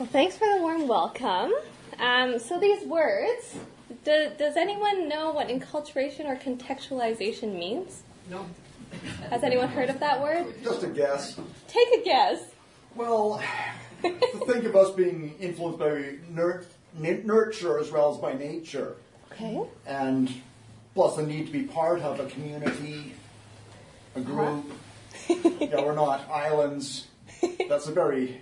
Well, thanks for the warm welcome. Um, so these words, do, does anyone know what inculturation or contextualization means? No. Has anyone heard of that word? Just a guess. Take a guess. Well, think of us being influenced by nur- n- nurture as well as by nature, Okay. and plus the need to be part of a community, a group. yeah, we're not islands. That's a very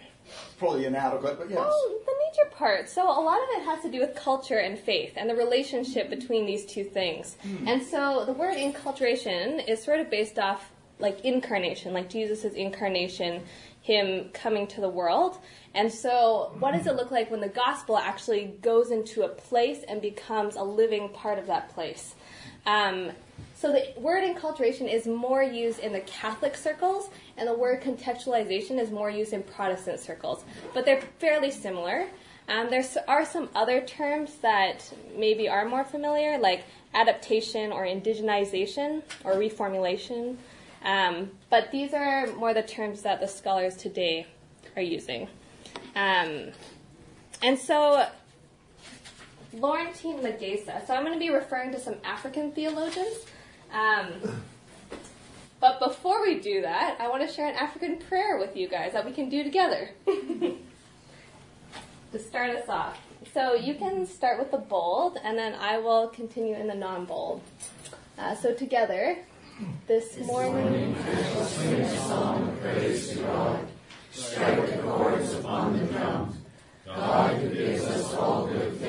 probably inadequate, but yes. Well, the major part. So a lot of it has to do with culture and faith and the relationship between these two things. And so the word inculturation is sort of based off like incarnation, like Jesus' incarnation, him coming to the world. And so what does it look like when the gospel actually goes into a place and becomes a living part of that place? Um, so the word inculturation is more used in the Catholic circles, and the word contextualization is more used in Protestant circles. But they're fairly similar. Um, there are some other terms that maybe are more familiar, like adaptation or indigenization or reformulation. Um, but these are more the terms that the scholars today are using. Um, and so Laurentine Magesa. So I'm going to be referring to some African theologians. Um, but before we do that, I want to share an African prayer with you guys that we can do together to start us off. So you can start with the bold, and then I will continue in the non-bold. Uh, so together, this morning. we shall sing a song of praise to God. Strike the choirs upon the mounds God. who gives us all good the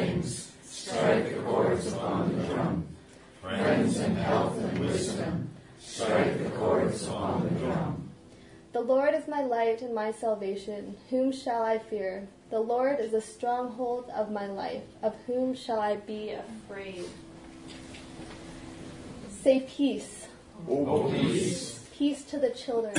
Lord is my light and my salvation. Whom shall I fear? The Lord is the stronghold of my life. Of whom shall I be afraid? Say peace. Oh, Peace Peace to the children.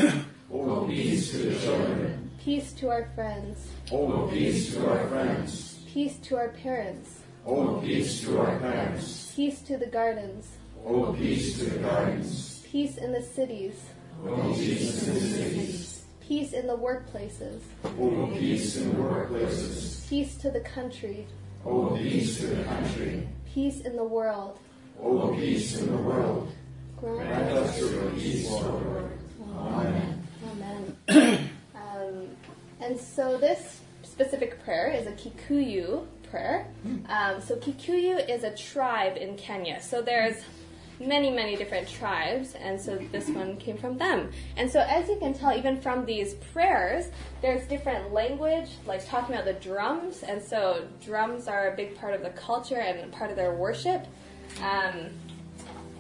peace to the children. Peace to our friends. oh, peace to our friends. Peace to our parents. Oh, peace to our parents. Peace to the gardens. Oh, peace to the gardens. Peace in the cities. Peace in the cities. Peace in the workplaces. Oh, peace in the workplaces. Peace to the country. Oh, peace to the country. Peace in the world. Oh, peace in the world. Grant Grant us your peace, Lord. Amen. Amen. um, and so this specific prayer is a Kikuyu prayer. Um, so Kikuyu is a tribe in Kenya. So there's many, many different tribes, and so this one came from them. And so as you can tell, even from these prayers, there's different language, like talking about the drums, and so drums are a big part of the culture and part of their worship. Um,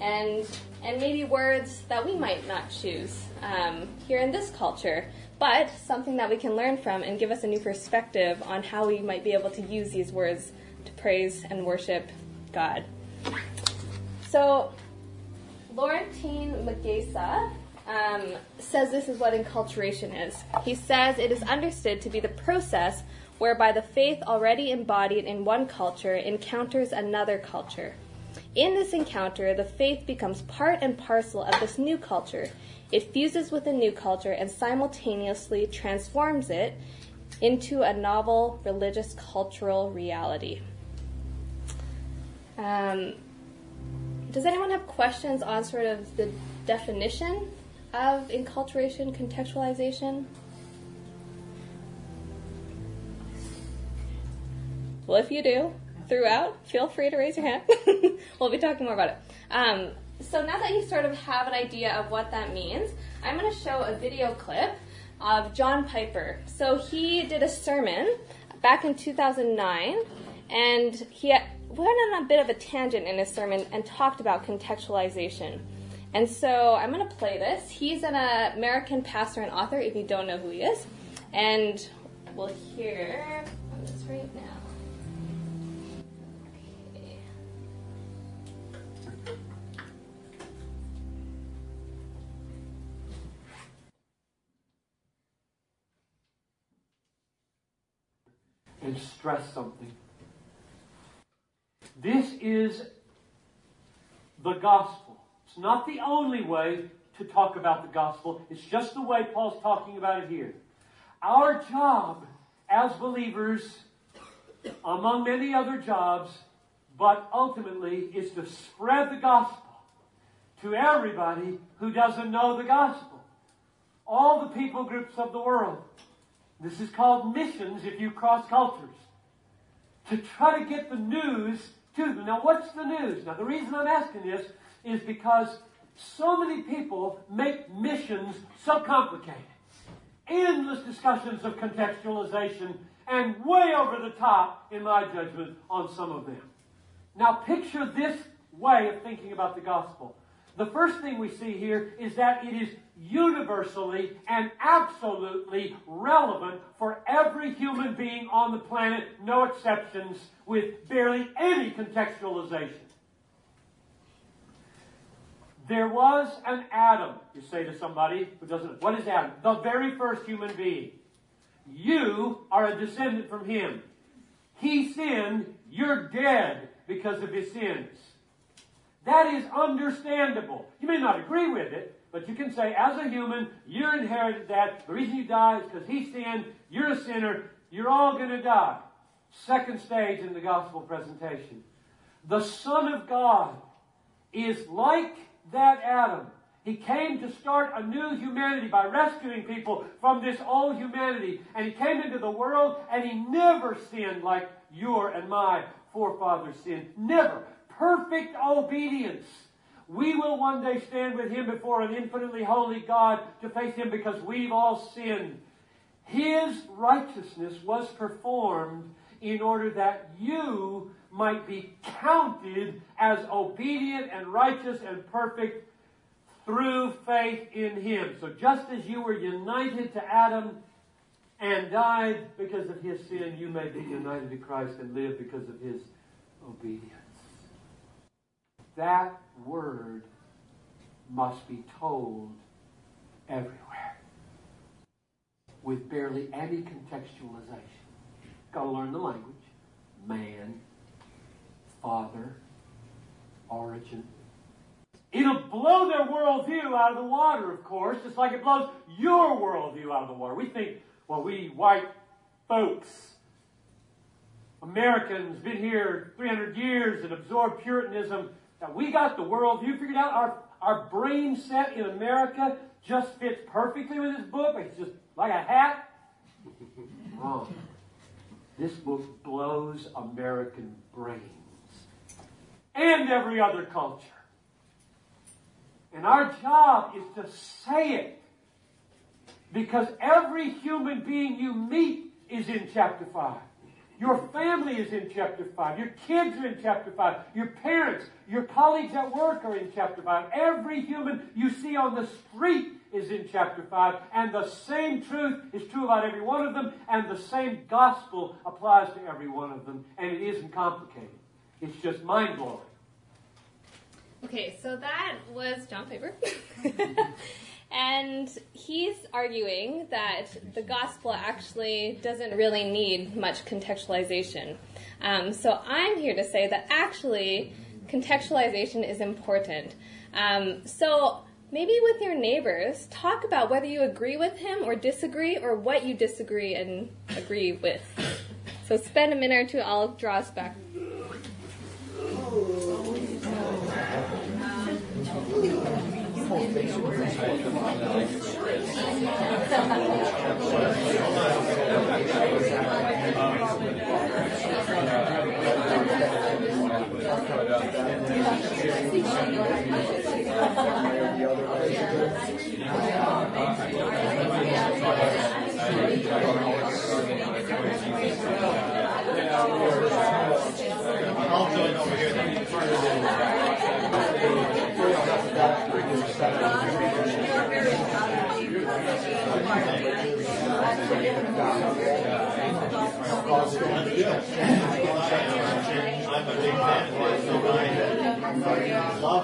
and and maybe words that we might not choose um, here in this culture, but something that we can learn from and give us a new perspective on how we might be able to use these words to praise and worship God. So, Laurentine Magesa um, says this is what inculturation is. He says it is understood to be the process whereby the faith already embodied in one culture encounters another culture. In this encounter, the faith becomes part and parcel of this new culture. It fuses with the new culture and simultaneously transforms it into a novel religious cultural reality. Um, does anyone have questions on sort of the definition of inculturation, contextualization? Well, if you do, throughout, feel free to raise your hand. we'll be talking more about it. Um, so now that you sort of have an idea of what that means, I'm going to show a video clip of John Piper. So he did a sermon back in 2009, and he went on a bit of a tangent in his sermon and talked about contextualization. And so I'm going to play this. He's an American pastor and author, if you don't know who he is. And we'll hear this right now. And stress something. This is the gospel. It's not the only way to talk about the gospel. It's just the way Paul's talking about it here. Our job as believers, among many other jobs, but ultimately is to spread the gospel to everybody who doesn't know the gospel. All the people groups of the world. This is called missions if you cross cultures. To try to get the news Now, what's the news? Now, the reason I'm asking this is because so many people make missions so complicated. Endless discussions of contextualization and way over the top, in my judgment, on some of them. Now, picture this way of thinking about the gospel. The first thing we see here is that it is universally and absolutely relevant for every human being on the planet, no exceptions, with barely any contextualization. There was an Adam, you say to somebody who doesn't, what is Adam? The very first human being. You are a descendant from him. He sinned, you're dead because of his sins. That is understandable. You may not agree with it, but you can say, as a human, you inherited that. The reason you die is because he sinned. You're a sinner. You're all going to die. Second stage in the gospel presentation. The Son of God is like that Adam. He came to start a new humanity by rescuing people from this old humanity. And he came into the world and he never sinned like your and my forefathers sinned. Never. Perfect obedience. We will one day stand with him before an infinitely holy God to face him because we've all sinned. His righteousness was performed in order that you might be counted as obedient and righteous and perfect through faith in Him. So just as you were united to Adam and died because of his sin, you may be united to Christ and live because of his obedience. That word must be told everywhere with barely any contextualization. Got to learn the language. Man, Father, origin. It'll blow their worldview out of the water, of course, just like it blows your worldview out of the water. We think, well, we white folks, Americans, been here 300 years and absorbed Puritanism, that we got the worldview figured out. Our, our brain set in America just fits perfectly with this book. It's just like a hat. Wrong. This book blows American brains and every other culture. And our job is to say it. Because every human being you meet is in chapter 5. Your family is in chapter 5. Your kids are in chapter 5. Your parents, your colleagues at work are in chapter 5. Every human you see on the street is in chapter 5. And the same truth is true about every one of them. And the same gospel applies to every one of them. And it isn't complicated. It's just mind blowing. Okay, so that was John Piper. and he's arguing that the gospel actually doesn't really need much contextualization. Um, so I'm here to say that actually contextualization is important. Um, so maybe with your neighbors, talk about whether you agree with him or disagree, or what you disagree and agree with. So spend a minute or two. I'll draw us back. I'll join over here. I'm a big fan of so I love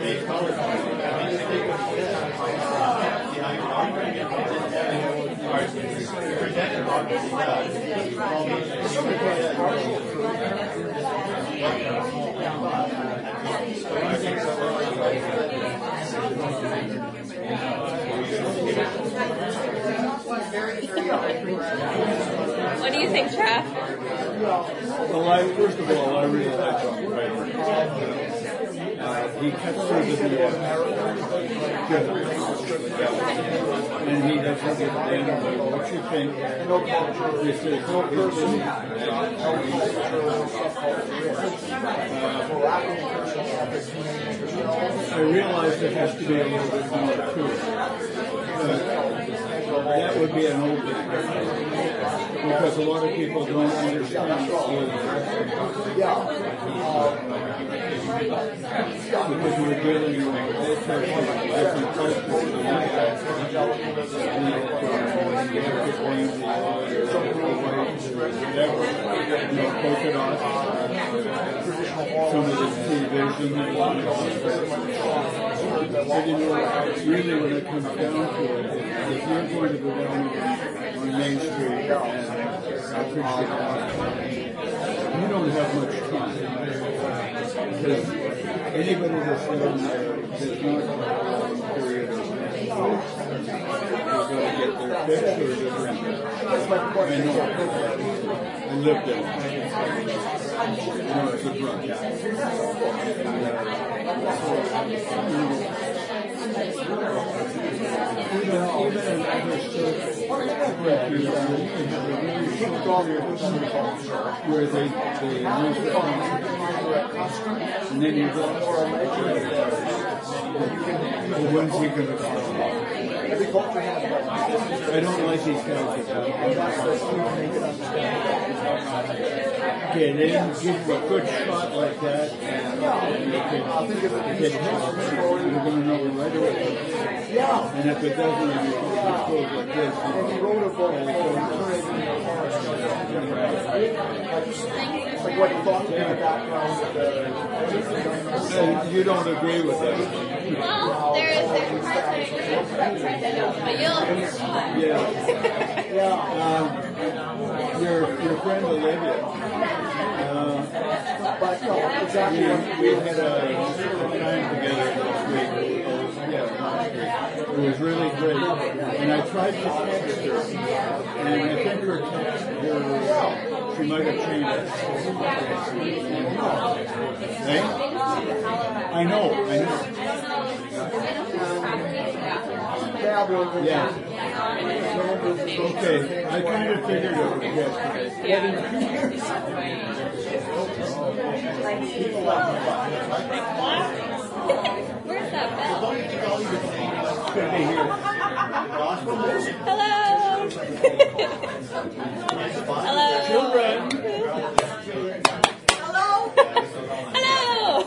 big color. I just think of Yeah, I'm going to get presented What do you think, Trav? Well, I, first of all, I really like John Uh, he cuts through the BS. And he doesn't get then what you think. He says, no person. I realize there has to be a little bit more to it. But that would be an old thing. Because a lot of people don't understand Yeah. because we're dealing with all sorts different have the whatever, you know, polka dots, some of you really when it comes down to it, if you're going to go down on Main Street and you don't have much time. Because anybody that's down there does not period of is going to get their fix or. I know. I lived there. And then you go, well, when's he going to come? I don't like these guys that Okay, they didn't give you a good shot like that, and you can get help. You're going to know right away. And if it doesn't, it just goes like this, and he wrote a book, Like what you thought in the background. and you don't agree with that. Well, there is certain parts I agree with, certain parts I don't. But you'll. Yeah. Yeah. Um, your, your friend Olivia, uh, But no, exactly. we had a time together last week. Yeah, last week. It was really great. And I tried to text her, and I think her text, her, she might have changed it. Hey? I know, I know. Yeah. Okay, I kind of figured it was yesterday. Where's that bell? Could be here. Hello. Hello. Children. Hello.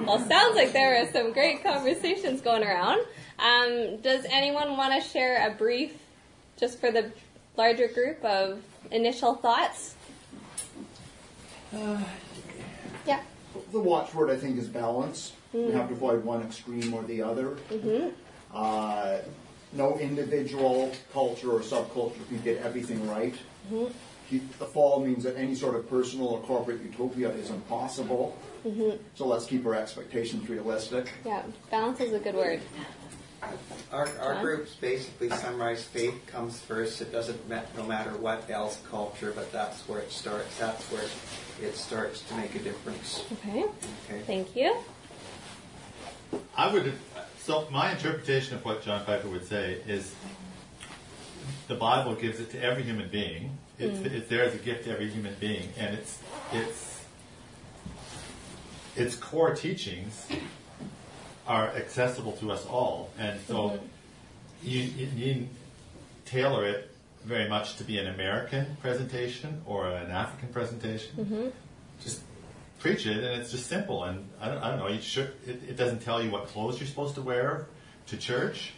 Well, sounds like there are some great conversations going around. Um, does anyone want to share a brief, just for the larger group, of initial thoughts? yeah. The watchword, I think, is balance. You mm-hmm. have to avoid one extreme or the other. Mm-hmm. Uh, no individual culture or subculture can get everything right. Mm-hmm. Keep- The fall means that any sort of personal or corporate utopia is impossible. So let's keep our expectations realistic. Yeah. Balance is a good word. Our, our groups basically summarize faith comes first. It doesn't ma- no matter what else culture, but that's where it starts. That's where it starts to make a difference. Okay. Okay. Thank you. I would, so my interpretation of what John Piper would say is the Bible gives it to every human being. It's, mm. it's there as a gift to every human being, and it's its its core teachings are accessible to us all, and so mm-hmm. you, you needn't tailor it very much to be an American presentation or an African presentation. Mm-hmm. Just preach it, and it's just simple. And I don't, I don't know. You should, it, it doesn't tell you what clothes you're supposed to wear to church.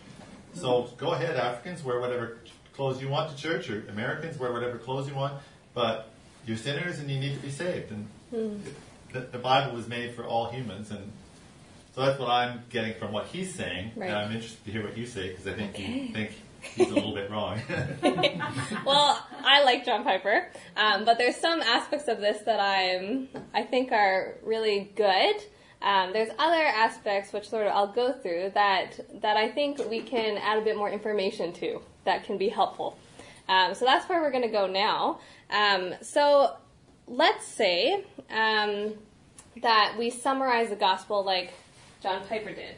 So go ahead, Africans, wear whatever clothes you want to church, or Americans wear whatever clothes you want. But you're sinners, and you need to be saved. And hmm. the, the Bible was made for all humans, and so that's what I'm getting from what he's saying. Right. And I'm interested to hear what you say because I think Okay. you think he's a little bit wrong. Well, I like John Piper, um, but there's some aspects of this that I'm, I think are really good. Um, there's other aspects which sort of I'll go through that that I think we can add a bit more information to that can be helpful. Um, so that's where we're going to go now. Um, so let's say um, that we summarize the gospel like John Piper did.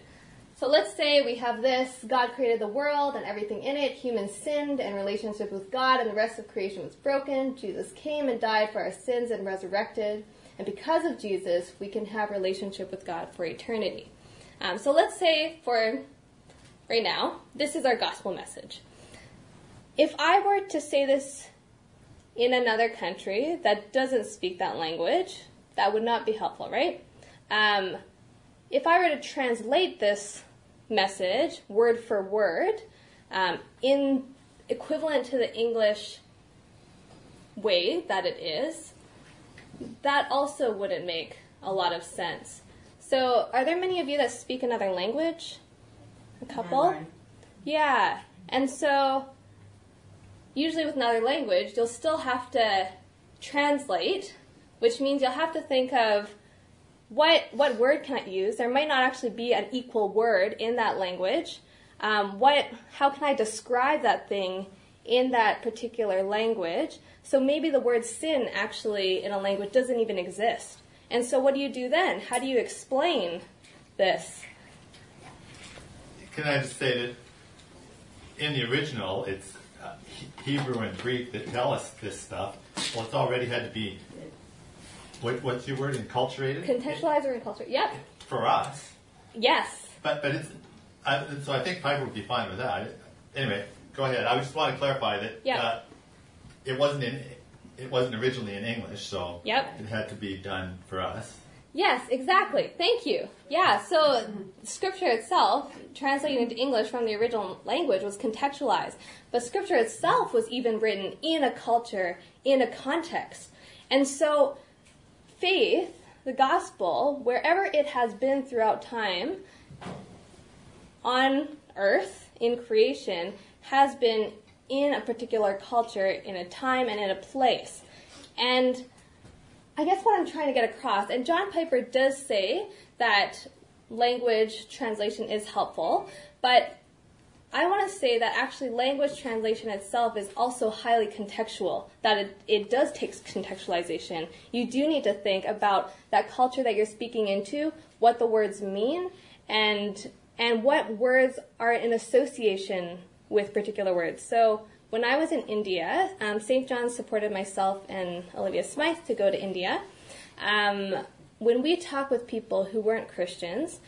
So let's say we have this God created the world and everything in it, humans sinned and relationship with God, and the rest of creation was broken. Jesus came and died for our sins and resurrected. And because of Jesus, we can have relationship with God for eternity. Um, so let's say for right now, this is our gospel message. If I were to say this in another country that doesn't speak that language, that would not be helpful, right? Um, if I were to translate this message word for word um, in equivalent to the English way that it is, that also wouldn't make a lot of sense. So, are there many of you that speak another language? A couple? Yeah. And so, usually with another language, you'll still have to translate, which means you'll have to think of what what word can I use? There might not actually be an equal word in that language. Um, what how can I describe that thing in that particular language? So maybe the word sin actually in a language doesn't even exist. And so what do you do then? How do you explain this? Can I just say that in the original, it's uh, Hebrew and Greek that tell us this stuff. Well, it's already had to be what, what's your word? Inculturated? Contextualize or inculturate? Yep. For us. Yes. But but it's I, so I think Piper would be fine with that. Anyway, go ahead. I just want to clarify that Yeah. uh, it wasn't in it wasn't originally in English, so Yep. it had to be done for us. Yes, exactly. Thank you. Yeah, so scripture itself, translated into English from the original language, was contextualized. But scripture itself was even written in a culture, in a context. And so faith, the gospel, wherever it has been throughout time, on earth, in creation, has been in a particular culture, in a time, and in a place. And I guess what I'm trying to get across, and John Piper does say that language translation is helpful, but I want to say that actually language translation itself is also highly contextual, that it, it does take contextualization. You do need to think about that culture that you're speaking into, what the words mean, and, and what words are in association with particular words. So when I was in India, um, St. John supported myself and Olivia Smythe to go to India. Um, when we talk with people who weren't Christians,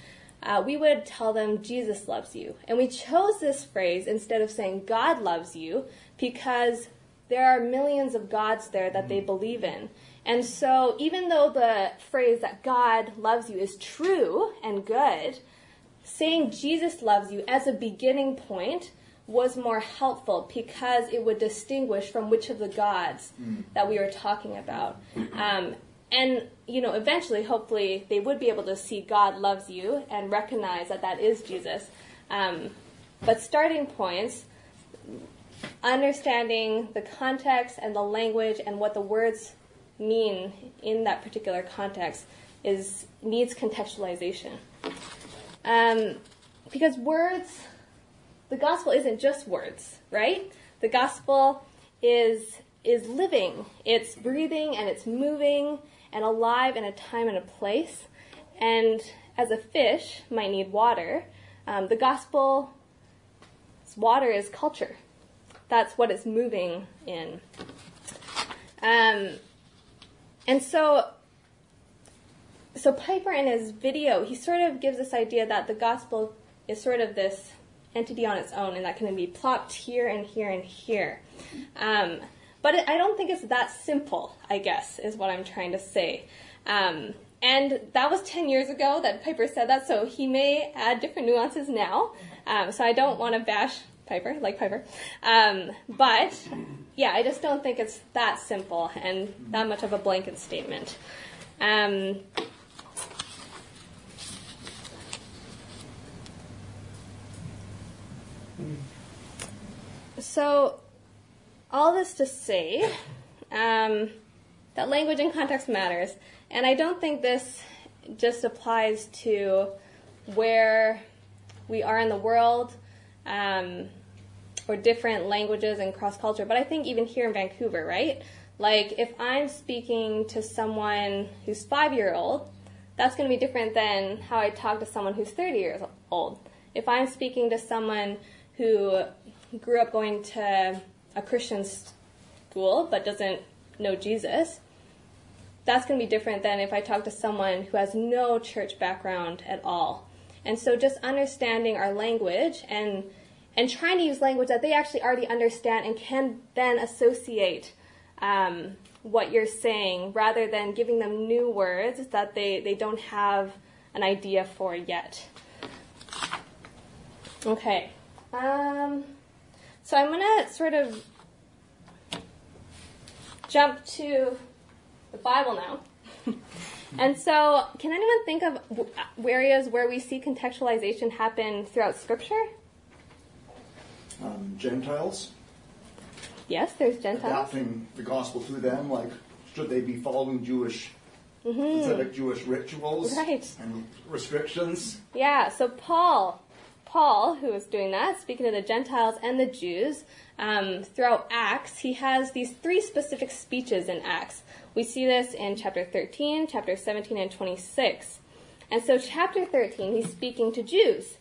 uh, we would tell them Jesus loves you. And we chose this phrase instead of saying God loves you because there are millions of gods there that they believe in. And so, even though the phrase that God loves you is true and good, saying Jesus loves you as a beginning point was more helpful because it would distinguish from which of the gods that we were talking about. Um, and, you know, eventually, hopefully, they would be able to see God loves you and recognize that that is Jesus. Um, but starting points, understanding the context and the language and what the words mean in that particular context is needs contextualization. Um, because words, the gospel isn't just words, right? The gospel is is living. It's breathing and it's moving and alive in a time and a place. And as a fish might need water, um, the gospel water is culture. That's what it's moving in. Um, and so, so Piper in his video, he sort of gives this idea that the gospel is sort of this entity on its own, and that can be plopped here and here and here. Um, but it, I don't think it's that simple. I guess is what I'm trying to say. Um, and that was 10 years ago that Piper said that, so he may add different nuances now. Um, so I don't want to bash Piper, like Piper. Um, but yeah, I just don't think it's that simple and that much of a blanket statement. Um, so, all this to say um, that language and context matters. And I don't think this just applies to where we are in the world. Um, or different languages and cross culture. But I think even here in Vancouver, right? Like if I'm speaking to someone who's five year old, that's going to be different than how I talk to someone who's 30 years old. If I'm speaking to someone who grew up going to a Christian school but doesn't know Jesus, that's going to be different than if I talk to someone who has no church background at all. And so just understanding our language and and trying to use language that they actually already understand and can then associate um, what you're saying rather than giving them new words that they, they don't have an idea for yet. Okay. Um, so I'm going to sort of jump to the Bible now. and so, can anyone think of areas where we see contextualization happen throughout Scripture? Um, Gentiles. Yes, there's Gentiles. Adapting the gospel to them, like should they be following Jewish mm-hmm. specific Jewish rituals right. and restrictions? Yeah. So Paul, Paul, who is doing that, speaking to the Gentiles and the Jews, um, throughout Acts, he has these three specific speeches in Acts. We see this in chapter 13, chapter 17, and 26. And so, chapter 13, he's speaking to Jews.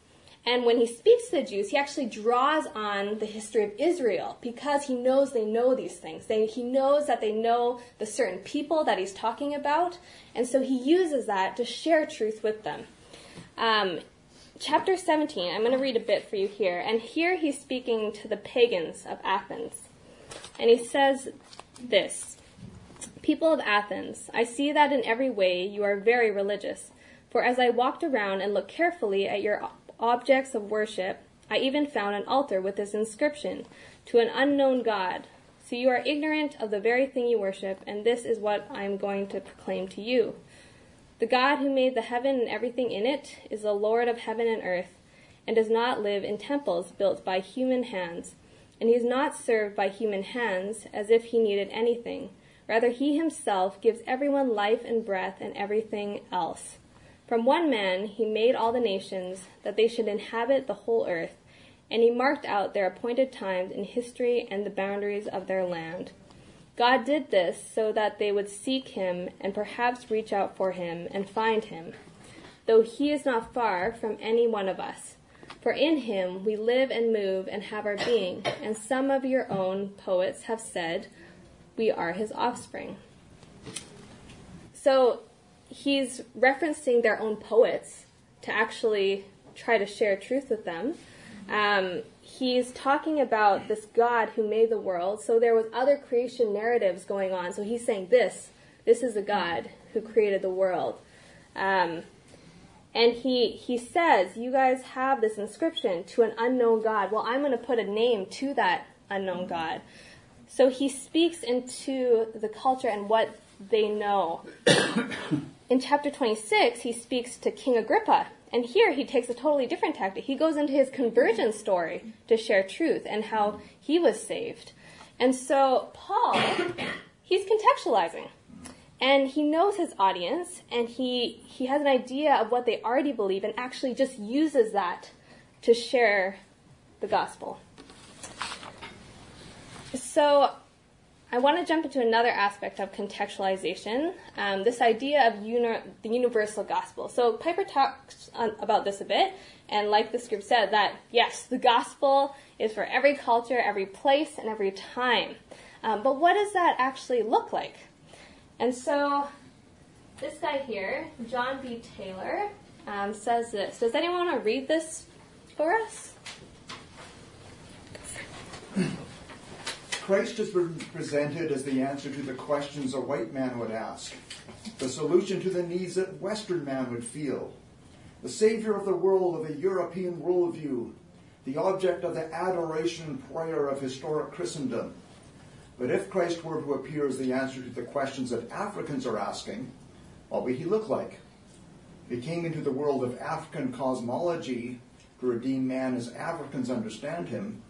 And when he speaks to the Jews, he actually draws on the history of Israel because he knows they know these things. They, he knows that they know the certain people that he's talking about. And so he uses that to share truth with them. Um, chapter 17, I'm going to read a bit for you here. And here he's speaking to the pagans of Athens. And he says this People of Athens, I see that in every way you are very religious. For as I walked around and looked carefully at your objects of worship, I even found an altar with this inscription To an unknown God. So you are ignorant of the very thing you worship, and this is what I am going to proclaim to you. The God who made the heaven and everything in it is the Lord of heaven and earth, and does not live in temples built by human hands. And he is not served by human hands as if he needed anything. Rather, he himself gives everyone life and breath and everything else. From one man he made all the nations, that they should inhabit the whole earth, and he marked out their appointed times in history and the boundaries of their land. God did this so that they would seek him and perhaps reach out for him and find him, though he is not far from any one of us. For in him we live and move and have our being, and some of your own poets have said, We are his offspring. So he's referencing their own poets to actually try to share truth with them. Um, he's talking about this God who made the world. So there was other creation narratives going on. So he's saying this, this is the God who created the world. Um, and he he says, you guys have this inscription to an unknown God. Well, I'm going to put a name to that unknown God. So he speaks into the culture and what they know. In chapter 26, he speaks to King Agrippa. And here he takes a totally different tactic. He goes into his conversion story to share truth and how he was saved. And so Paul, he's contextualizing. And he knows his audience and he, he has an idea of what they already believe and actually just uses that to share the gospel. So I want to jump into another aspect of contextualization, um, this idea of uni- the universal gospel. So Piper talks on, about this a bit, and like the script said, that yes, the gospel is for every culture, every place, and every time. Um, but what does that actually look like? And so this guy here, John V. Taylor, um, says this. Does anyone want to read this for us? Christ has been presented as the answer to the questions a white man would ask, the solution to the needs that Western man would feel, the savior of the world of a European worldview, the object of the adoration and prayer of historic Christendom. But if Christ were to appear as the answer to the questions that Africans are asking, what would he look like? He came into the world of African cosmology to redeem man as Africans understand him,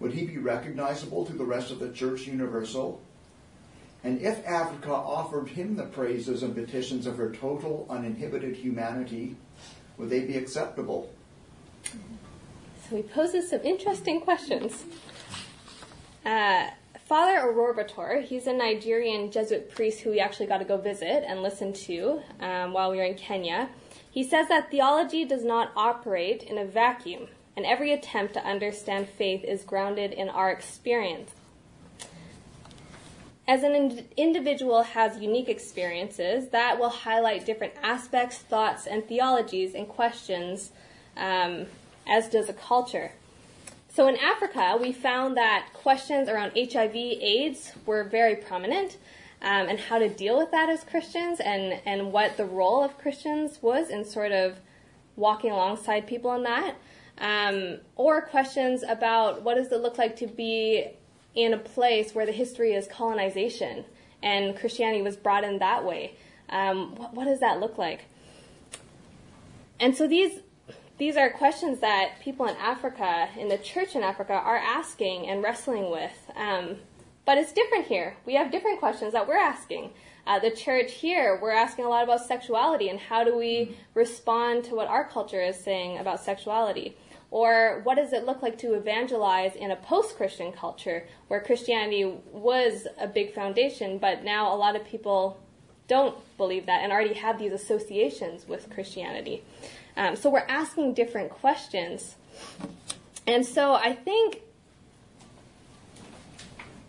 would he be recognizable to the rest of the Church Universal? And if Africa offered him the praises and petitions of her total, uninhibited humanity, would they be acceptable? So he poses some interesting questions. Uh, Father Orobator, he's a Nigerian Jesuit priest who we actually got to go visit and listen to um, while we were in Kenya. He says that theology does not operate in a vacuum, and every attempt to understand faith is grounded in our experience. As an ind- individual has unique experiences, that will highlight different aspects, thoughts, and theologies and questions, um, as does a culture. So in Africa, we found that questions around HIV, AIDS were very prominent, um, and how to deal with that as Christians, and and what the role of Christians was in sort of walking alongside people in that, um, or questions about what does it look like to be in a place where the history is colonization and Christianity was brought in that way. Um, what, what does that look like? And so these these are questions that people in Africa, in the church in Africa, are asking and wrestling with. Um, but it's different here. We have different questions that we're asking. Uh, the church here, we're asking a lot about sexuality and how do we respond to what our culture is saying about sexuality. Or what does it look like to evangelize in a post Christian culture where Christianity was a big foundation, but now a lot of people don't believe that and already have these associations with Christianity? Um, so we're asking different questions. And so I think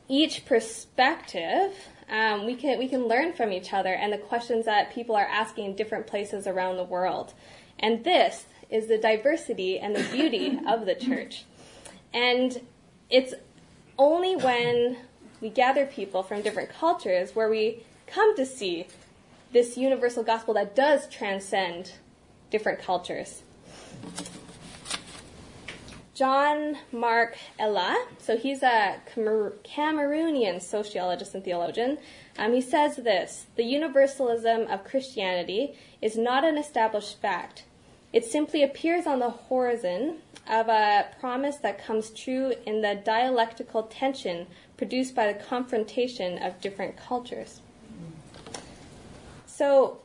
each perspective um, we can we can learn from each other and the questions that people are asking in different places around the world. And this is the diversity and the beauty of the church. And it's only when we gather people from different cultures where we come to see this universal gospel that does transcend different cultures. John Mark Ella, so he's a Cameroonian sociologist and theologian. Um, he says this The universalism of Christianity is not an established fact. It simply appears on the horizon of a promise that comes true in the dialectical tension produced by the confrontation of different cultures. So,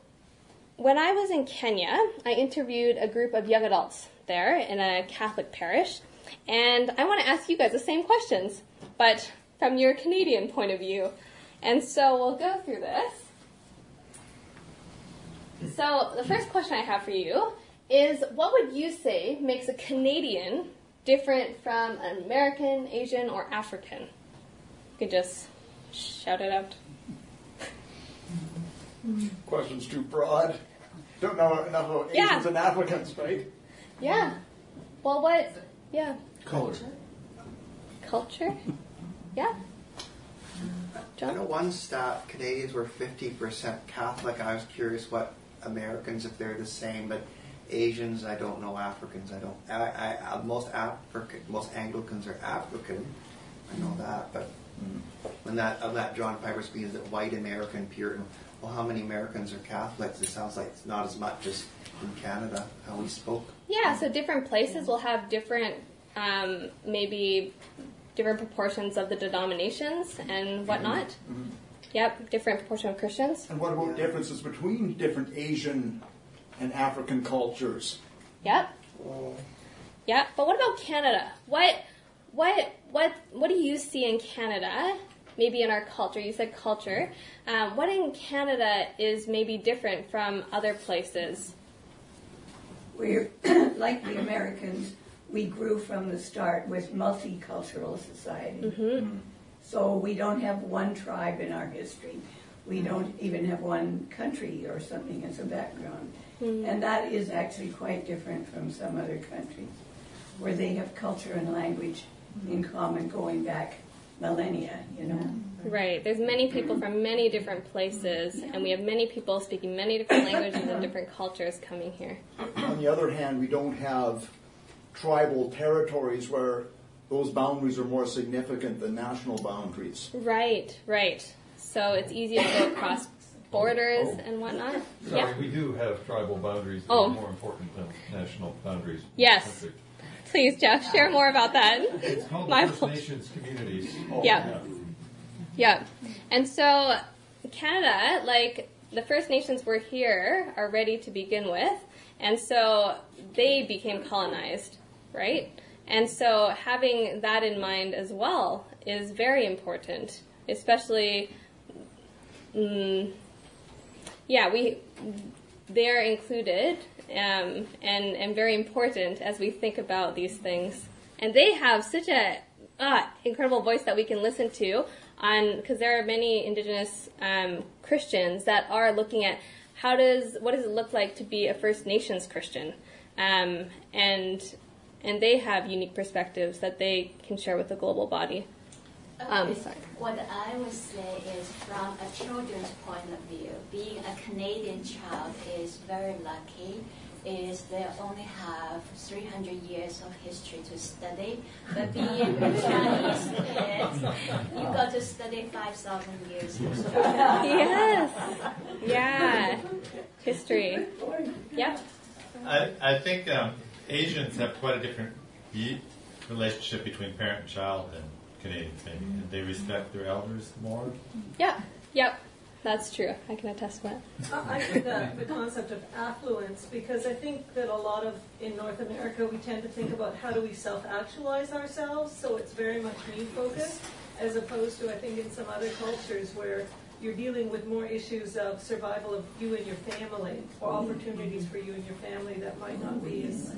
when I was in Kenya, I interviewed a group of young adults there in a Catholic parish, and I want to ask you guys the same questions, but from your Canadian point of view. And so we'll go through this. So, the first question I have for you is what would you say makes a Canadian different from an American, Asian, or African? You could just shout it out. Question's too broad. Don't know enough about Yeah. Asians and Africans, right? Yeah. Well, what? Yeah. Color. Culture? Yeah. I know one stat, Canadians were 50% Catholic. I was curious what Americans, if they're the same, but Asians, I don't know. Africans, I don't. I, I, uh, most African, most Anglicans are African. I know that, but mm-hmm. when that of that John Piper speaks, that white American Puritan. Well, how many Americans are Catholics? It sounds like it's not as much as in Canada how we spoke. Yeah, so different places will have different, um, maybe different proportions of the denominations and mm-hmm. whatnot. Mm-hmm. Yep, different proportion of Christians. And what about Yeah. differences between different Asian and African cultures? Yep. Yeah, but what about Canada? What, what, what, what do you see in Canada? Maybe in our culture. You said culture. Um, what in Canada is maybe different from other places? We're like the Americans. We grew from the start with multicultural society. Mm-hmm. Mm-hmm. So we don't have one tribe in our history. We mm-hmm. don't even have one country or something as a background. Hmm. And that is actually quite different from some other countries where they have culture and language hmm. in common going back millennia, you know. Right. There's many people from many different places, and we have many people speaking many different languages and different cultures coming here. On the other hand, we don't have tribal territories where those boundaries are more significant than national boundaries. Right, right. So it's easy to go across borders and whatnot. Sorry, Yeah. we do have tribal boundaries that Oh. are more important than national boundaries. Yes. Please, Jeff, share more about that. It's called My First. Nations communities. Yeah. Yeah. And so Canada, like the First Nations were here already to begin with, and so they became colonized, right? and so having that in mind as well is very important, especially. Mm, yeah, we they're included um, and and very important as we think about these things. And they have such a uh, incredible voice that we can listen to on because there are many Indigenous um, Christians that are looking at how does what does it look like to be a First Nations Christian, um, and and they have unique perspectives that they can share with the global body. Um, Okay. sorry. What I would say is from a children's point of view, being a Canadian child is very lucky. Is they only have 300 years of history to study, but being a Chinese kid, you got to study 5,000 years. history. Yes. Yeah. History. Yeah. I, I think um, Asians have quite a different relationship between parent and child than Canadians maybe. And they respect their elders more. Yeah. Yep. That's true. I can attest to that. I I think that the concept of affluence, because I think that a lot of, in North America, we tend to think about how do we self-actualize ourselves, so it's very much me-focused, as opposed to, I think, in some other cultures where you're dealing with more issues of survival of you and your family, or opportunities for you and your family that might not be as,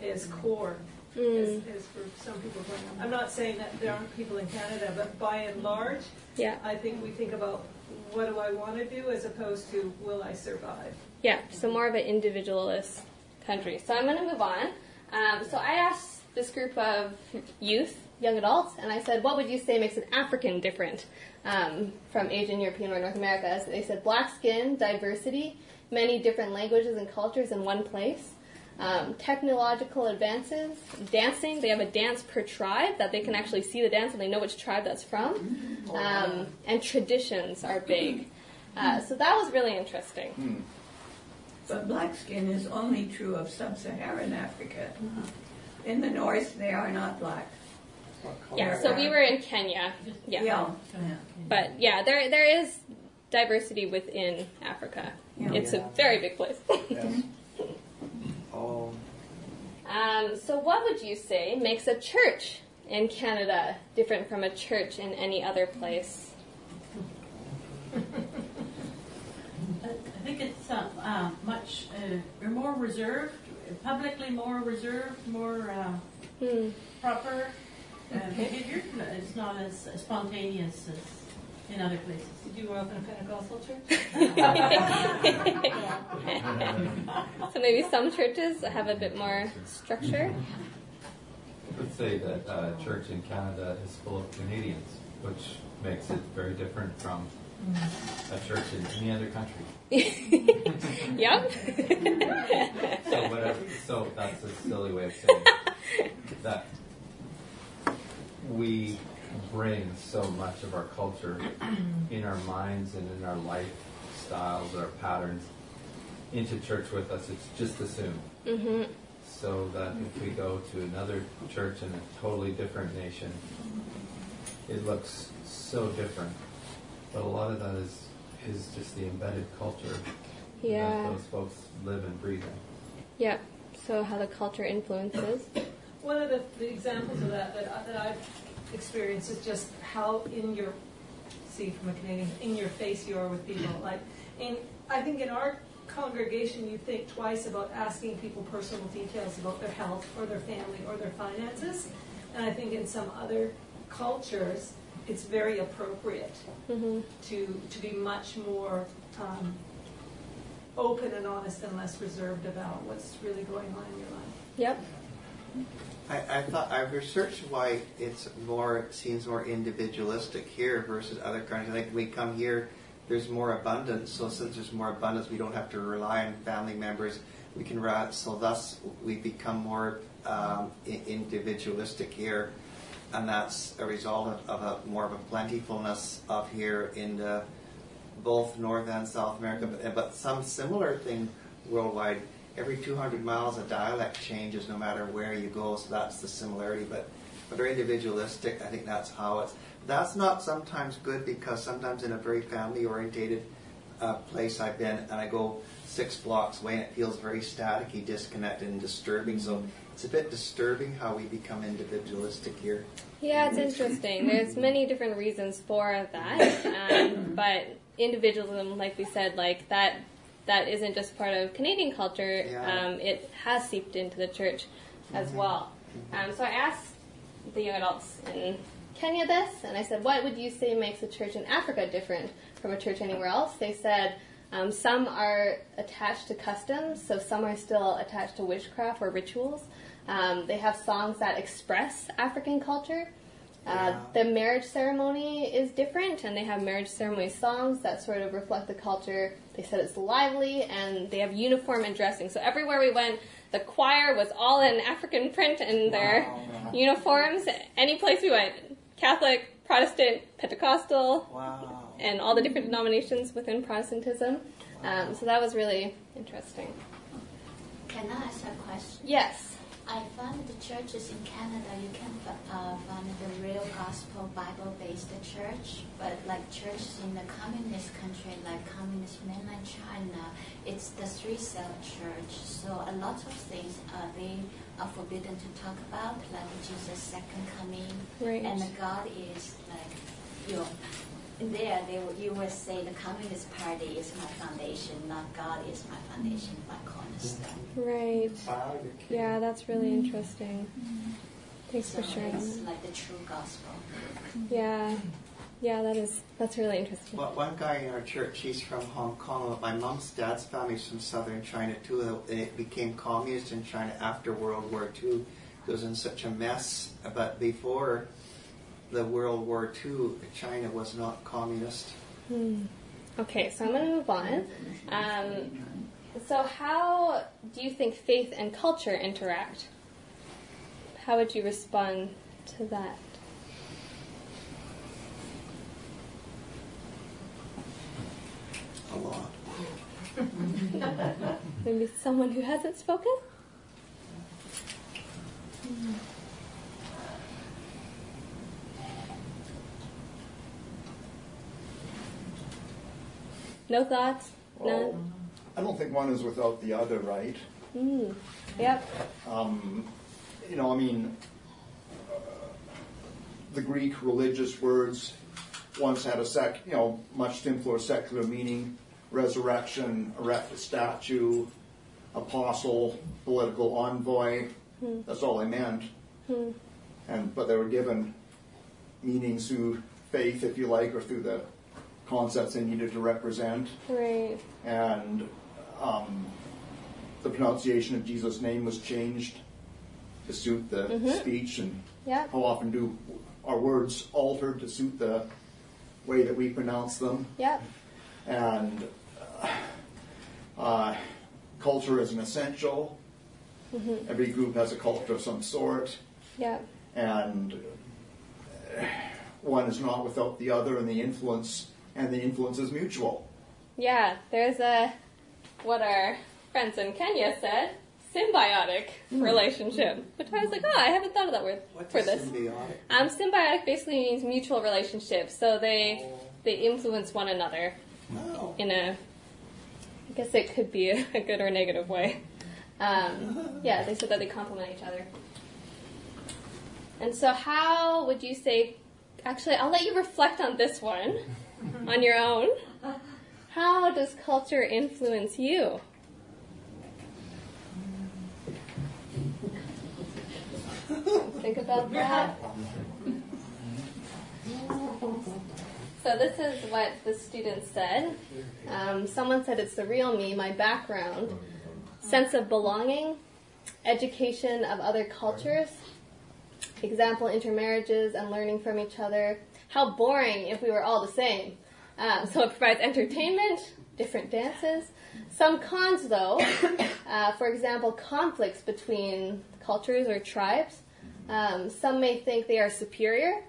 as core as, as for some people. I'm not saying that there aren't people in Canada, but by and large, Yeah. I think we think about what do I want to do as opposed to will I survive. Yeah. So more of an individualist country. So I'm going to move on. Um, so I asked this group of youth, young adults, and I said, what would you say makes an African different um, from Asian, European, or North America? So they said black skin, diversity, many different languages and cultures in one place. Um, technological advances, dancing. They have a dance per tribe that they can actually see the dance and they know which tribe that's from. Um, and traditions are big. Uh, so that was really interesting. But black skin is only true of sub-Saharan Africa. In the north, they are not black. Yeah, so we were in Kenya. Yeah. Yeah. But yeah, there there is diversity within Africa. Yeah. It's a very big place. Yes. Um, so what would you say makes a church in Canada different from a church in any other place? I think it's uh, uh, much, uh, more reserved, publicly more reserved, more uh, Hmm. proper uh, behavior. It's not as spontaneous as in other places. Did you grow up in a Pentecostal church? So maybe some churches have a bit more structure. I would say that uh, church in Canada is full of Canadians, which makes it very different from a church in any other country. yep. So whatever. So that's a silly way of saying that we bring so much of our culture in our minds and in our lifestyles, our patterns into church with us. It's just assumed. hmm So that if we go to another church in a totally different nation, it looks so different. But a lot of that is is just the embedded culture Yeah. that those folks live and breathe in. Yep. So how the culture influences. One of the, the examples of that that, I- that I've experienced is just how in your, see from a Canadian, in your face you are with people. Like, and I think in our congregation you think twice about asking people personal details about their health or their family or their finances. And I think in some other cultures, it's very appropriate hmm to, to be much more um, open and honest and less reserved about what's really going on in your life. Yep. I, I thought I've researched why it's more it seems more individualistic here versus other countries. I think we come here, there's more abundance. So since there's more abundance, we don't have to rely on family members. We can so thus we become more um, individualistic here, and that's a result of, of a more of a plentifulness of here in the both North and South America, but, but some similar thing worldwide. Every 200 miles, a dialect changes no matter where you go, so that's the similarity. But, they're individualistic. I think that's how it's. That's not sometimes good because sometimes in a very family orientated a place I've been, and I go six blocks away, and it feels very staticky, disconnected, and disturbing. So it's a bit disturbing how we become individualistic here. Yeah, it's interesting. There's many different reasons for that, um, but individualism, like we said, like that, that isn't just part of Canadian culture. Yeah. Um, it has seeped into the church as well. Um, so I asked the young adults in Kenya this, and I said, "What would you say makes a church in Africa different from a church anywhere else?" They said. Um, some are attached to customs, so some are still attached to witchcraft or rituals. Um, they have songs that express African culture. Uh, the marriage ceremony is different, and they have marriage ceremony songs that sort of reflect the culture. They said it's lively, and they have uniform and dressing. So everywhere we went, the choir was all in African print in their uniforms. Any place we went, Catholic, Protestant, Pentecostal, Wow. and all the different denominations within Protestantism. Um, so that was really interesting. Can I ask a question? Yes. I found the churches in Canada, you can uh, find the real gospel Bible-based church, but like churches in the communist country, like communist mainland China, it's the Three-Self church. So a lot of things uh, they are forbidden to talk about, like Jesus' second coming, Right. and God is like you know. There, they will, you will say the Communist Party is my foundation, not God is my foundation, my cornerstone. Right. Wow, you're kidding. Yeah, that's really interesting. Thanks So for sharing. it's like the true gospel. Yeah, yeah, that is that's really interesting. Well, one guy in our church, he's from Hong Kong. My mom's dad's family's from southern China too. It became communist in China after World War II. It was in such a mess. But before the World War II, China was not communist. Okay, so I'm going to move on. Um, so, how do you think faith and culture interact? How would you respond to that? A lot. Maybe someone who hasn't spoken? No thoughts? None? I don't think one is without the other, right? Mm. Yep. Um, you know, I mean, uh, the Greek religious words once had a sec, you know, much simpler secular meaning: resurrection, erect a statue, apostle, political envoy. That's all they meant. And but they were given meanings through faith, if you like, or through the concepts they needed to represent Right. and um, the pronunciation of Jesus' name was changed to suit the speech. And Yep. how often do our words alter to suit the way that we pronounce them? Yep. And uh, uh, culture is an essential. Every group has a culture of some sort, Yep. and one is not without the other, and the influence and the influence is mutual. Yeah, there's a what our friends in Kenya said symbiotic relationship, which I was like, oh, I haven't thought of that word What's for this. symbiotic? Um, symbiotic basically means mutual relationship, so they they influence one another Oh. in a. I guess it could be a, a good or negative way. Um, yeah, they said that they complement each other. And so, how would you say? Actually, I'll let you reflect on this one on your own. How does culture influence you? Think about that. So this is what the students said. Um, someone said it's the real me, my background, sense of belonging, education of other cultures, example intermarriages and learning from each other. How boring if we were all the same. Um, so it provides entertainment, different dances. Some cons, though, uh, for example, conflicts between cultures or tribes. Um, some may think they are superior.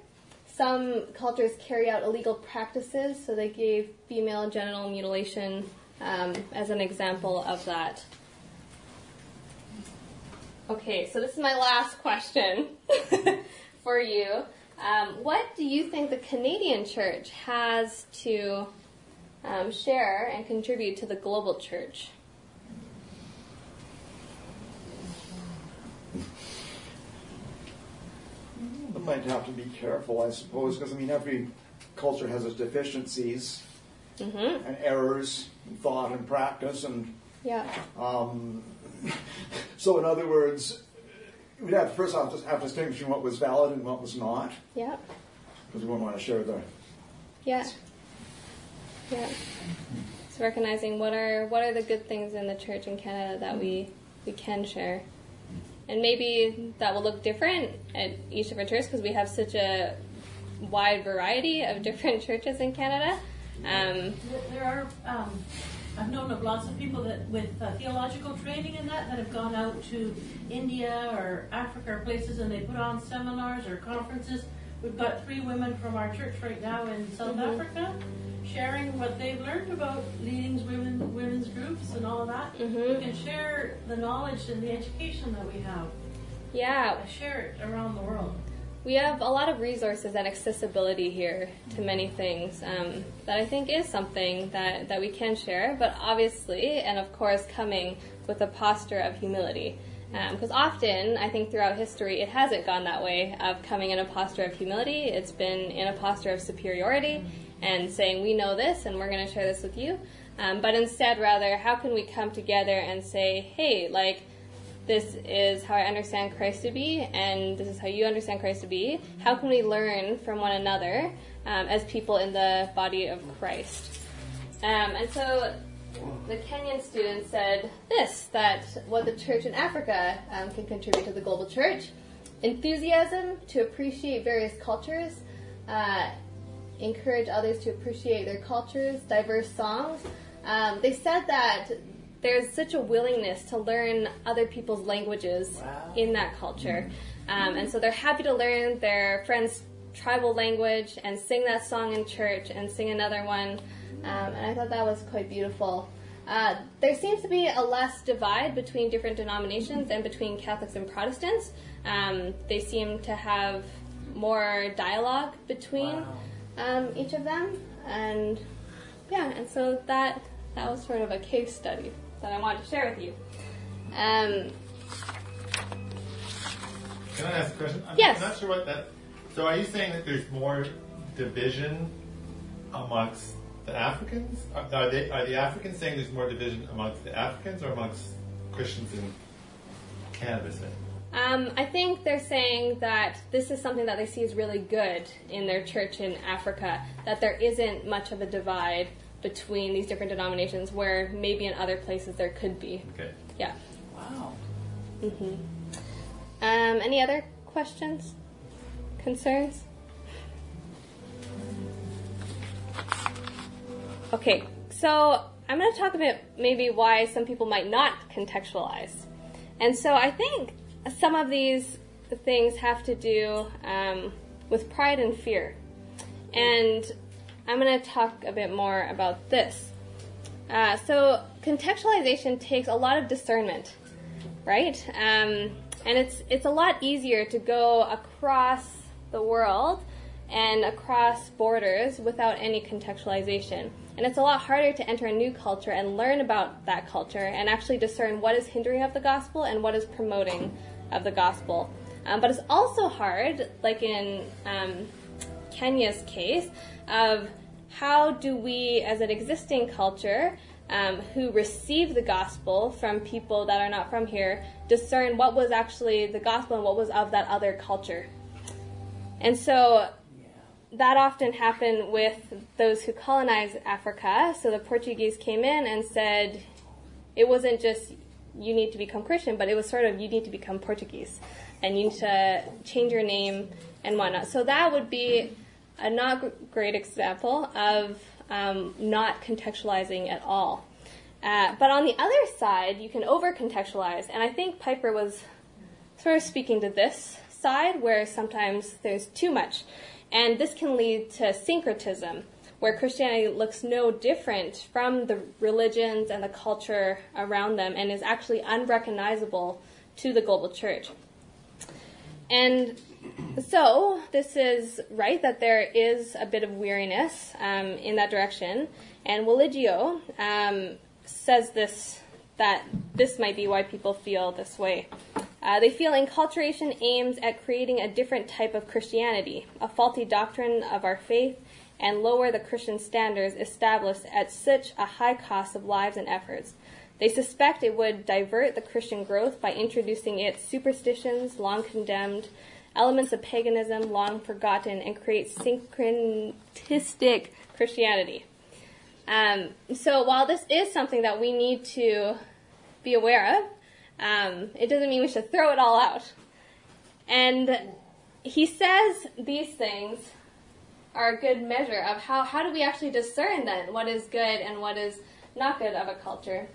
Some cultures carry out illegal practices, so they gave female genital mutilation um, as an example of that. Okay, so this is my last question for you. Um, what do you think the Canadian church has to um, share and contribute to the global church? I might have to be careful, I suppose, because I mean, every culture has its deficiencies Mm-hmm. and errors in thought and practice, and Yeah. um, so in other words, we'd have first off just have to distinguish what was valid and what was not, Yeah. because we wouldn't want to share the Yeah. Yeah. So recognizing what are what are the good things in the church in Canada that we we can share, and maybe that will look different at each of our churches because we have such a wide variety of different churches in Canada. Um, There are, um, I've known of lots of people that with uh, theological training and that that have gone out to India or Africa or places and they put on seminars or conferences. We've got three women from our church right now in South Mhm. Africa sharing what they've learned about leading women women's groups and all of that. Mhm. We can share the knowledge and the education that we have. yeah, Share it around the world. We have a lot of resources and accessibility here to many things um, that I think is something that, that we can share, but obviously, and of course, coming with a posture of humility. Because often, I think throughout history, it hasn't gone that way of coming in a posture of humility. It's been in a posture of superiority and saying, We know this and we're going to share this with you. Um, but instead, rather, how can we come together and say, Hey, like, this is how I understand Christ to be, and this is how you understand Christ to be. How can we learn from one another um, as people in the body of Christ? Um, and so the Kenyan student said this that what the church in Africa um, can contribute to the global church enthusiasm to appreciate various cultures, uh, encourage others to appreciate their cultures, diverse songs. Um, they said that there's such a willingness to learn other people's languages in that culture. Um, and so they're happy to learn their friend's tribal language and sing that song in church and sing another one. Um, and I thought that was quite beautiful. Uh, there seems to be a less divide between different denominations and between Catholics and Protestants. Um, they seem to have more dialogue between um, each of them, and yeah, and so that that was sort of a case study that I wanted to share with you. Um, Can I ask a question? I'm Yes. not sure what that. So are you saying that there's more division amongst the Africans? Are, are they are the Africans saying there's more division amongst the Africans or amongst Christians in Canada? Um, I think they're saying that this is something that they see as really good in their church in Africa, that there isn't much of a divide between these different denominations where maybe in other places there could be. Okay. Yeah. Wow. Mm-hmm. Um, any other questions? Concerns? Okay, so I'm going to talk about maybe why some people might not contextualize. And so I think some of these things have to do um, with pride and fear. And I'm going to talk a bit more about this. Uh, so contextualization takes a lot of discernment, right? Um, and it's it's a lot easier to go across the world and across borders without any contextualization. And it's a lot harder to enter a new culture and learn about that culture and actually discern what is hindering of the gospel and what is promoting of the gospel. Um, but it's also hard, like in um, Kenya's case, of how do we, as an existing culture, um, who receive the gospel from people that are not from here, discern what was actually the gospel and what was of that other culture. And so that often happened with those who colonized Africa. So the Portuguese came in and said, it wasn't just you need to become Christian, but it was sort of you need to become Portuguese and you need to change your name and whatnot. So that would be a not great example of um, not contextualizing at all. Uh, but on the other side, you can over contextualize, and I think Piper was sort of speaking to this side where sometimes there's too much. And this can lead to syncretism, where Christianity looks no different from the religions and the culture around them and is actually unrecognizable to the global church. And so this is right that there is a bit of weariness um, in that direction, and Religio um, says this that this might be why people feel this way. Uh, they feel inculturation aims at creating a different type of Christianity, a faulty doctrine of our faith, and lower the Christian standards established at such a high cost of lives and efforts. They suspect it would divert the Christian growth by introducing its superstitions, long condemned, elements of paganism, long forgotten, and create syncretistic Christianity. Um, so while this is something that we need to be aware of, um, it doesn't mean we should throw it all out. And he says these things are a good measure of how, how do we actually discern then what is good and what is not good of a culture.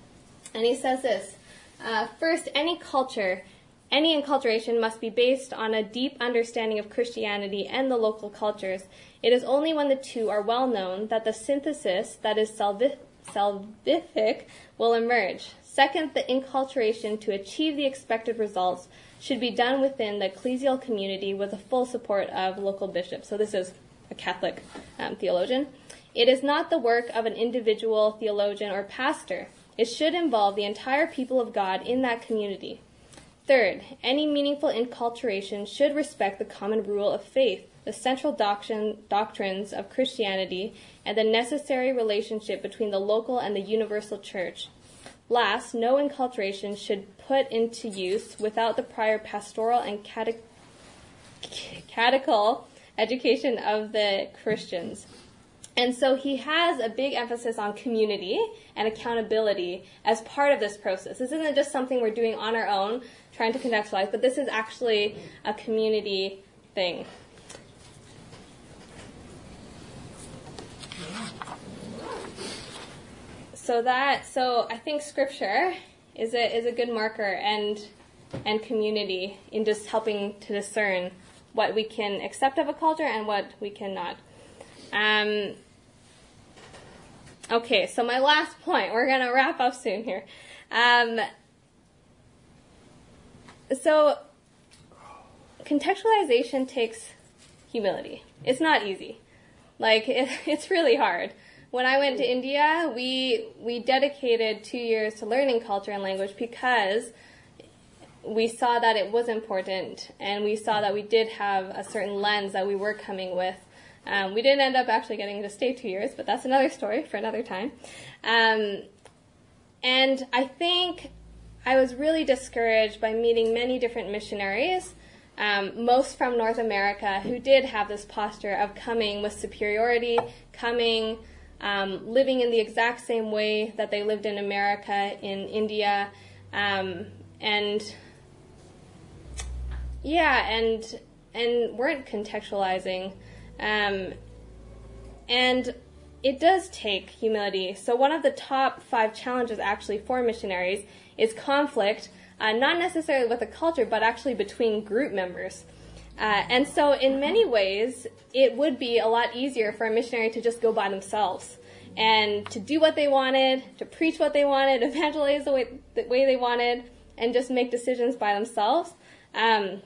And he says this uh, First, any culture, any inculturation must be based on a deep understanding of Christianity and the local cultures. It is only when the two are well known that the synthesis that is salvific will emerge. Second, the inculturation to achieve the expected results should be done within the ecclesial community with the full support of local bishops. So this is a Catholic um, theologian. It is not the work of an individual theologian or pastor. It should involve the entire people of God in that community. Third, any meaningful inculturation should respect the common rule of faith, the central doctrine, doctrines of Christianity, and the necessary relationship between the local and the universal church. Last, no inculturation should put into use without the prior pastoral and catech- catechal education of the Christians. And so he has a big emphasis on community and accountability as part of this process. This isn't just something we're doing on our own, trying to contextualize, but this is actually a community thing. So that so I think scripture is a is a good marker and and community in just helping to discern what we can accept of a culture and what we cannot. Um, okay, so my last point, we're going to wrap up soon here. Um, so, contextualization takes humility. It's not easy. Like, it, it's really hard. When I went to India, we, we dedicated two years to learning culture and language because we saw that it was important and we saw that we did have a certain lens that we were coming with. Um, we didn't end up actually getting to stay two years, but that's another story for another time. Um, and I think I was really discouraged by meeting many different missionaries, um, most from North America, who did have this posture of coming with superiority, coming, um, living in the exact same way that they lived in America, in India, um, and yeah, and and weren't contextualizing, um, and it does take humility. So one of the top five challenges actually for missionaries is conflict, uh, not necessarily with a culture, but actually between group members. Uh, and so, in many ways, it would be a lot easier for a missionary to just go by themselves and to do what they wanted, to preach what they wanted, evangelize the way, the way they wanted, and just make decisions by themselves. Um,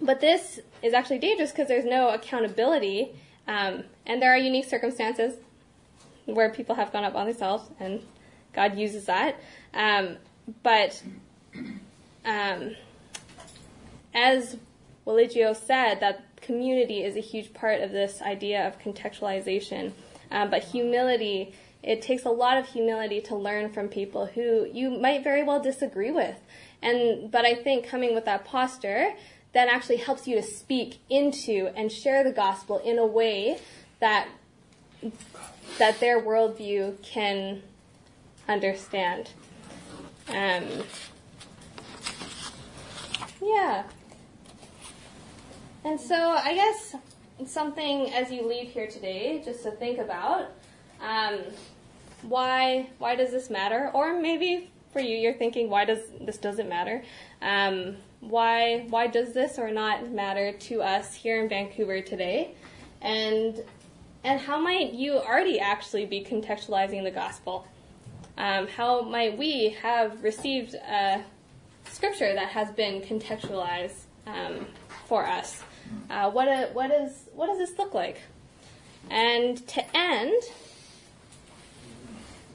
but this is actually dangerous because there's no accountability, um, and there are unique circumstances where people have gone up on themselves, and God uses that. Um, but um, as Religio said, that community is a huge part of this idea of contextualization. Um, but humility, it takes a lot of humility to learn from people who you might very well disagree with. And but I think coming with that posture then actually helps you to speak into and share the gospel in a way that that their worldview can understand. Um, yeah. And so I guess something as you leave here today, just to think about, um, why why does this matter? Or maybe for you, you're thinking, why does this doesn't matter? Um, why why does this or not matter to us here in Vancouver today? And and how might you already actually be contextualizing the gospel? Um, how might we have received a scripture that has been contextualized um, for us? Uh, what a, what is what does this look like? And to end,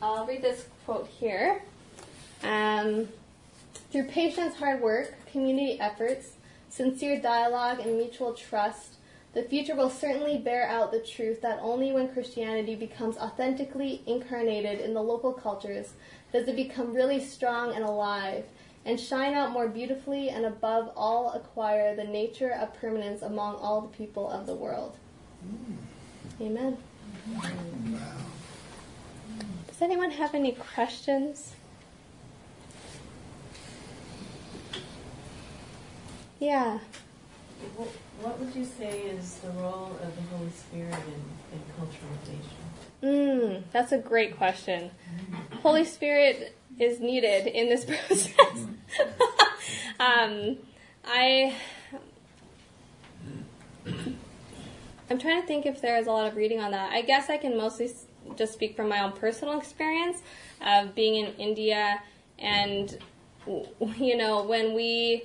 I'll read this quote here. Um, through patience, hard work, community efforts, sincere dialogue, and mutual trust, the future will certainly bear out the truth that only when Christianity becomes authentically incarnated in the local cultures does it become really strong and alive and shine out more beautifully and above all acquire the nature of permanence among all the people of the world. Amen. Does anyone have any questions? Yeah. What, would you say is the role of the Holy Spirit in, in culturalization? Mm, that's a great question. Holy Spirit is needed in this process. um, I I'm trying to think if there is a lot of reading on that. I guess I can mostly just speak from my own personal experience of being in India and you know when we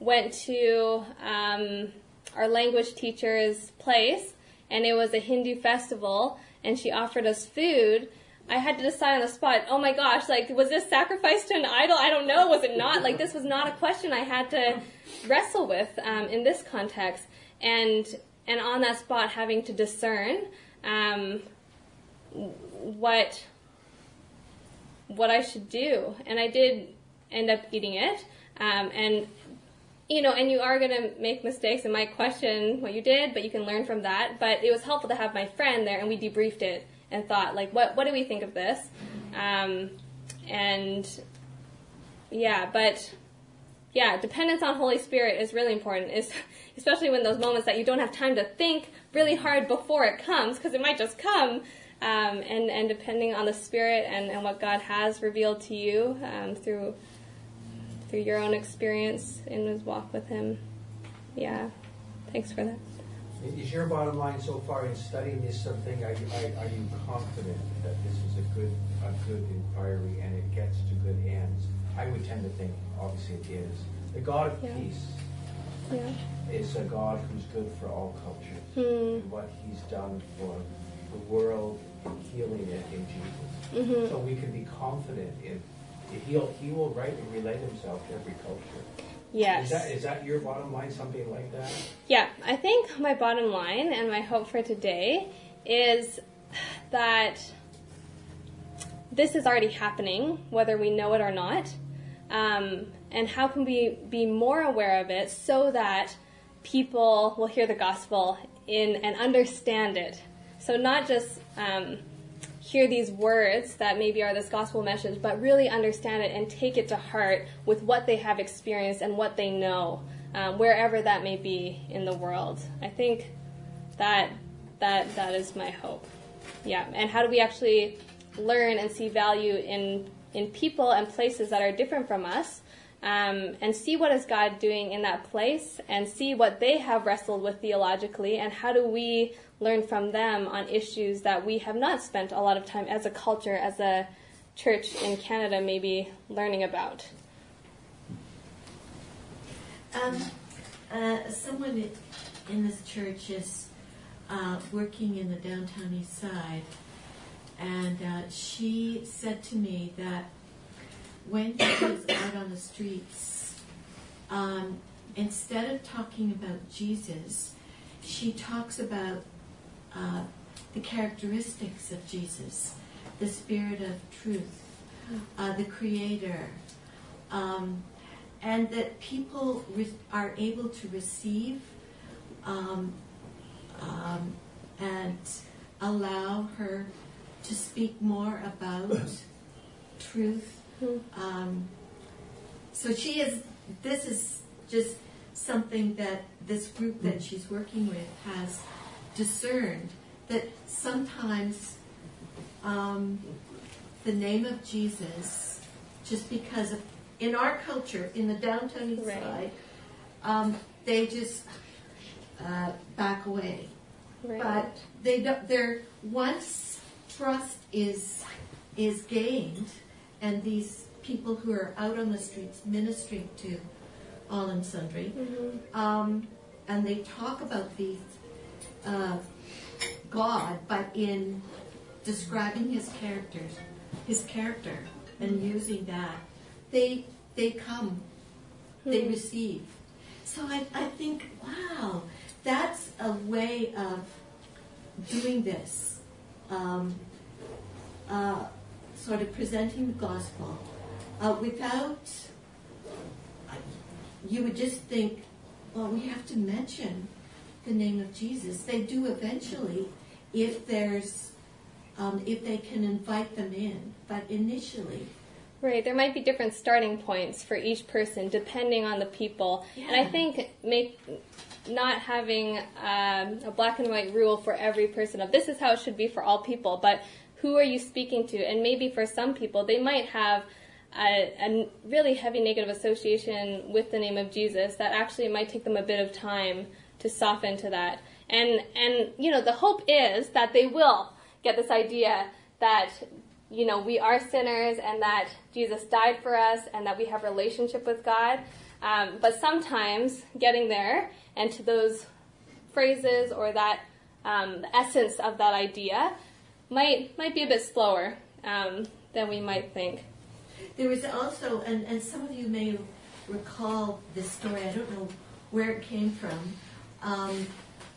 went to um, our language teacher's place and it was a Hindu festival and she offered us food. I had to decide on the spot, oh my gosh, like, was this sacrifice to an idol? I don't know. Was it not? Like, this was not a question I had to wrestle with um, in this context. And, and on that spot, having to discern um, what, what I should do. And I did end up eating it. Um, and you know, and you are going to make mistakes and might question what you did, but you can learn from that. But it was helpful to have my friend there, and we debriefed it and thought, like, what what do we think of this? Um, and yeah, but yeah, dependence on Holy Spirit is really important. Is especially when those moments that you don't have time to think really hard before it comes, because it might just come. Um, and and depending on the Spirit and, and what God has revealed to you um, through through your own experience in his walk with him. Yeah, thanks for that. Is your bottom line so far in studying this something? Are you, are, are you confident that this is a good a good inquiry and it gets to good ends? I would tend to think, obviously, it is. The God of Yeah. peace Yeah. is a God who's good for all cultures. Hmm. And what He's done for the world and healing it in Jesus. Mhm. So we can be confident in He'll He will rightly relate Himself to every culture. Yes. Is that is that your bottom line? Something like that? Yeah, I think my bottom line and my hope for today is that this is already happening, whether we know it or not. Um, and how can we be more aware of it so that people will hear the gospel in and understand it? So not just um, hear these words that maybe are this gospel message, but really understand it and take it to heart with what they have experienced and what they know, um, wherever that may be in the world. I think that that that is my hope. Yeah, and how do we actually learn and see value in in people and places that are different from us? Um, and see what is God doing in that place, and see what they have wrestled with theologically, and how do we learn from them on issues that we have not spent a lot of time as a culture, as a church in Canada, maybe learning about. Um, uh, someone in this church is uh, working in the downtown east side, and uh, she said to me that when she goes out on the streets, um, instead of talking about Jesus, she talks about uh, the characteristics of Jesus, the spirit of truth, uh, the creator, um, and that people re- are able to receive um, um, and allow her to speak more about truth. Um, so she is. This is just something that this group that she's working with has discerned that sometimes um, the name of Jesus, just because of in our culture in the downtown east Right. side, um, they just uh, back away. Right. But they don't. They're once trust is is gained, and these people who are out on the streets ministering to all and sundry, um, and they talk about the uh, God, but in describing his characters, his character, and using that, they they come, they Hmm. receive. So I, I think, wow, that's a way of doing this, um, uh, sort of presenting the gospel uh, without. You would just think, well, we have to mention the name of Jesus. They do eventually, if there's, um, if they can invite them in. But initially, Right, there might be different starting points for each person depending on the people. And I think make not having um, a black and white rule for every person of this is how it should be for all people, but who are you speaking to? And maybe for some people, they might have a, a really heavy negative association with the name of Jesus that actually might take them a bit of time to soften to that. And and you know the hope is that they will get this idea that you know we are sinners and that Jesus died for us and that we have relationship with God. Um, but sometimes getting there and to those phrases or that um, the essence of that idea might might be a bit slower um, than we might think. There was also, and, and some of you may recall this story, I don't know where it came from, um,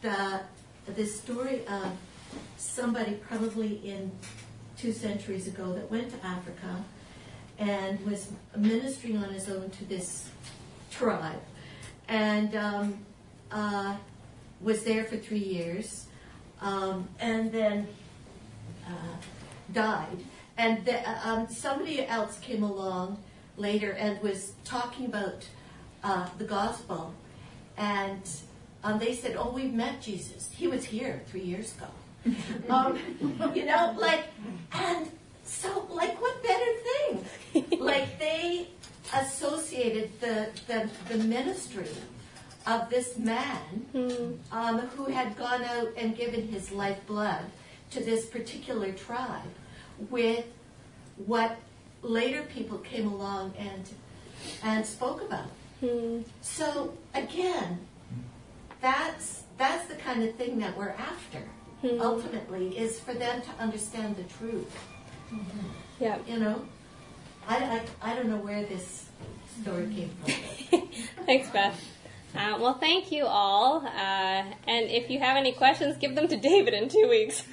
the, story of somebody probably in two centuries ago that went to Africa and was ministering on his own to this tribe and um, uh, was there for three years um, and then uh, died. And the, um, somebody else came along later and was talking about uh, the gospel. And um, they said, Oh, we've met Jesus. He was here three years ago. um, you know, like, and so, like, what better thing? like, they associated the, the, the ministry of this man um, who had gone out and given his lifeblood to this particular tribe with what later people came along and and spoke about. So again, that's that's the kind of thing that we're after. Ultimately, is for them to understand the truth. Yeah. You know, I, I, I don't know where this story came from. Thanks, Beth. Uh, well, thank you all. Uh, and if you have any questions, give them to David in two weeks.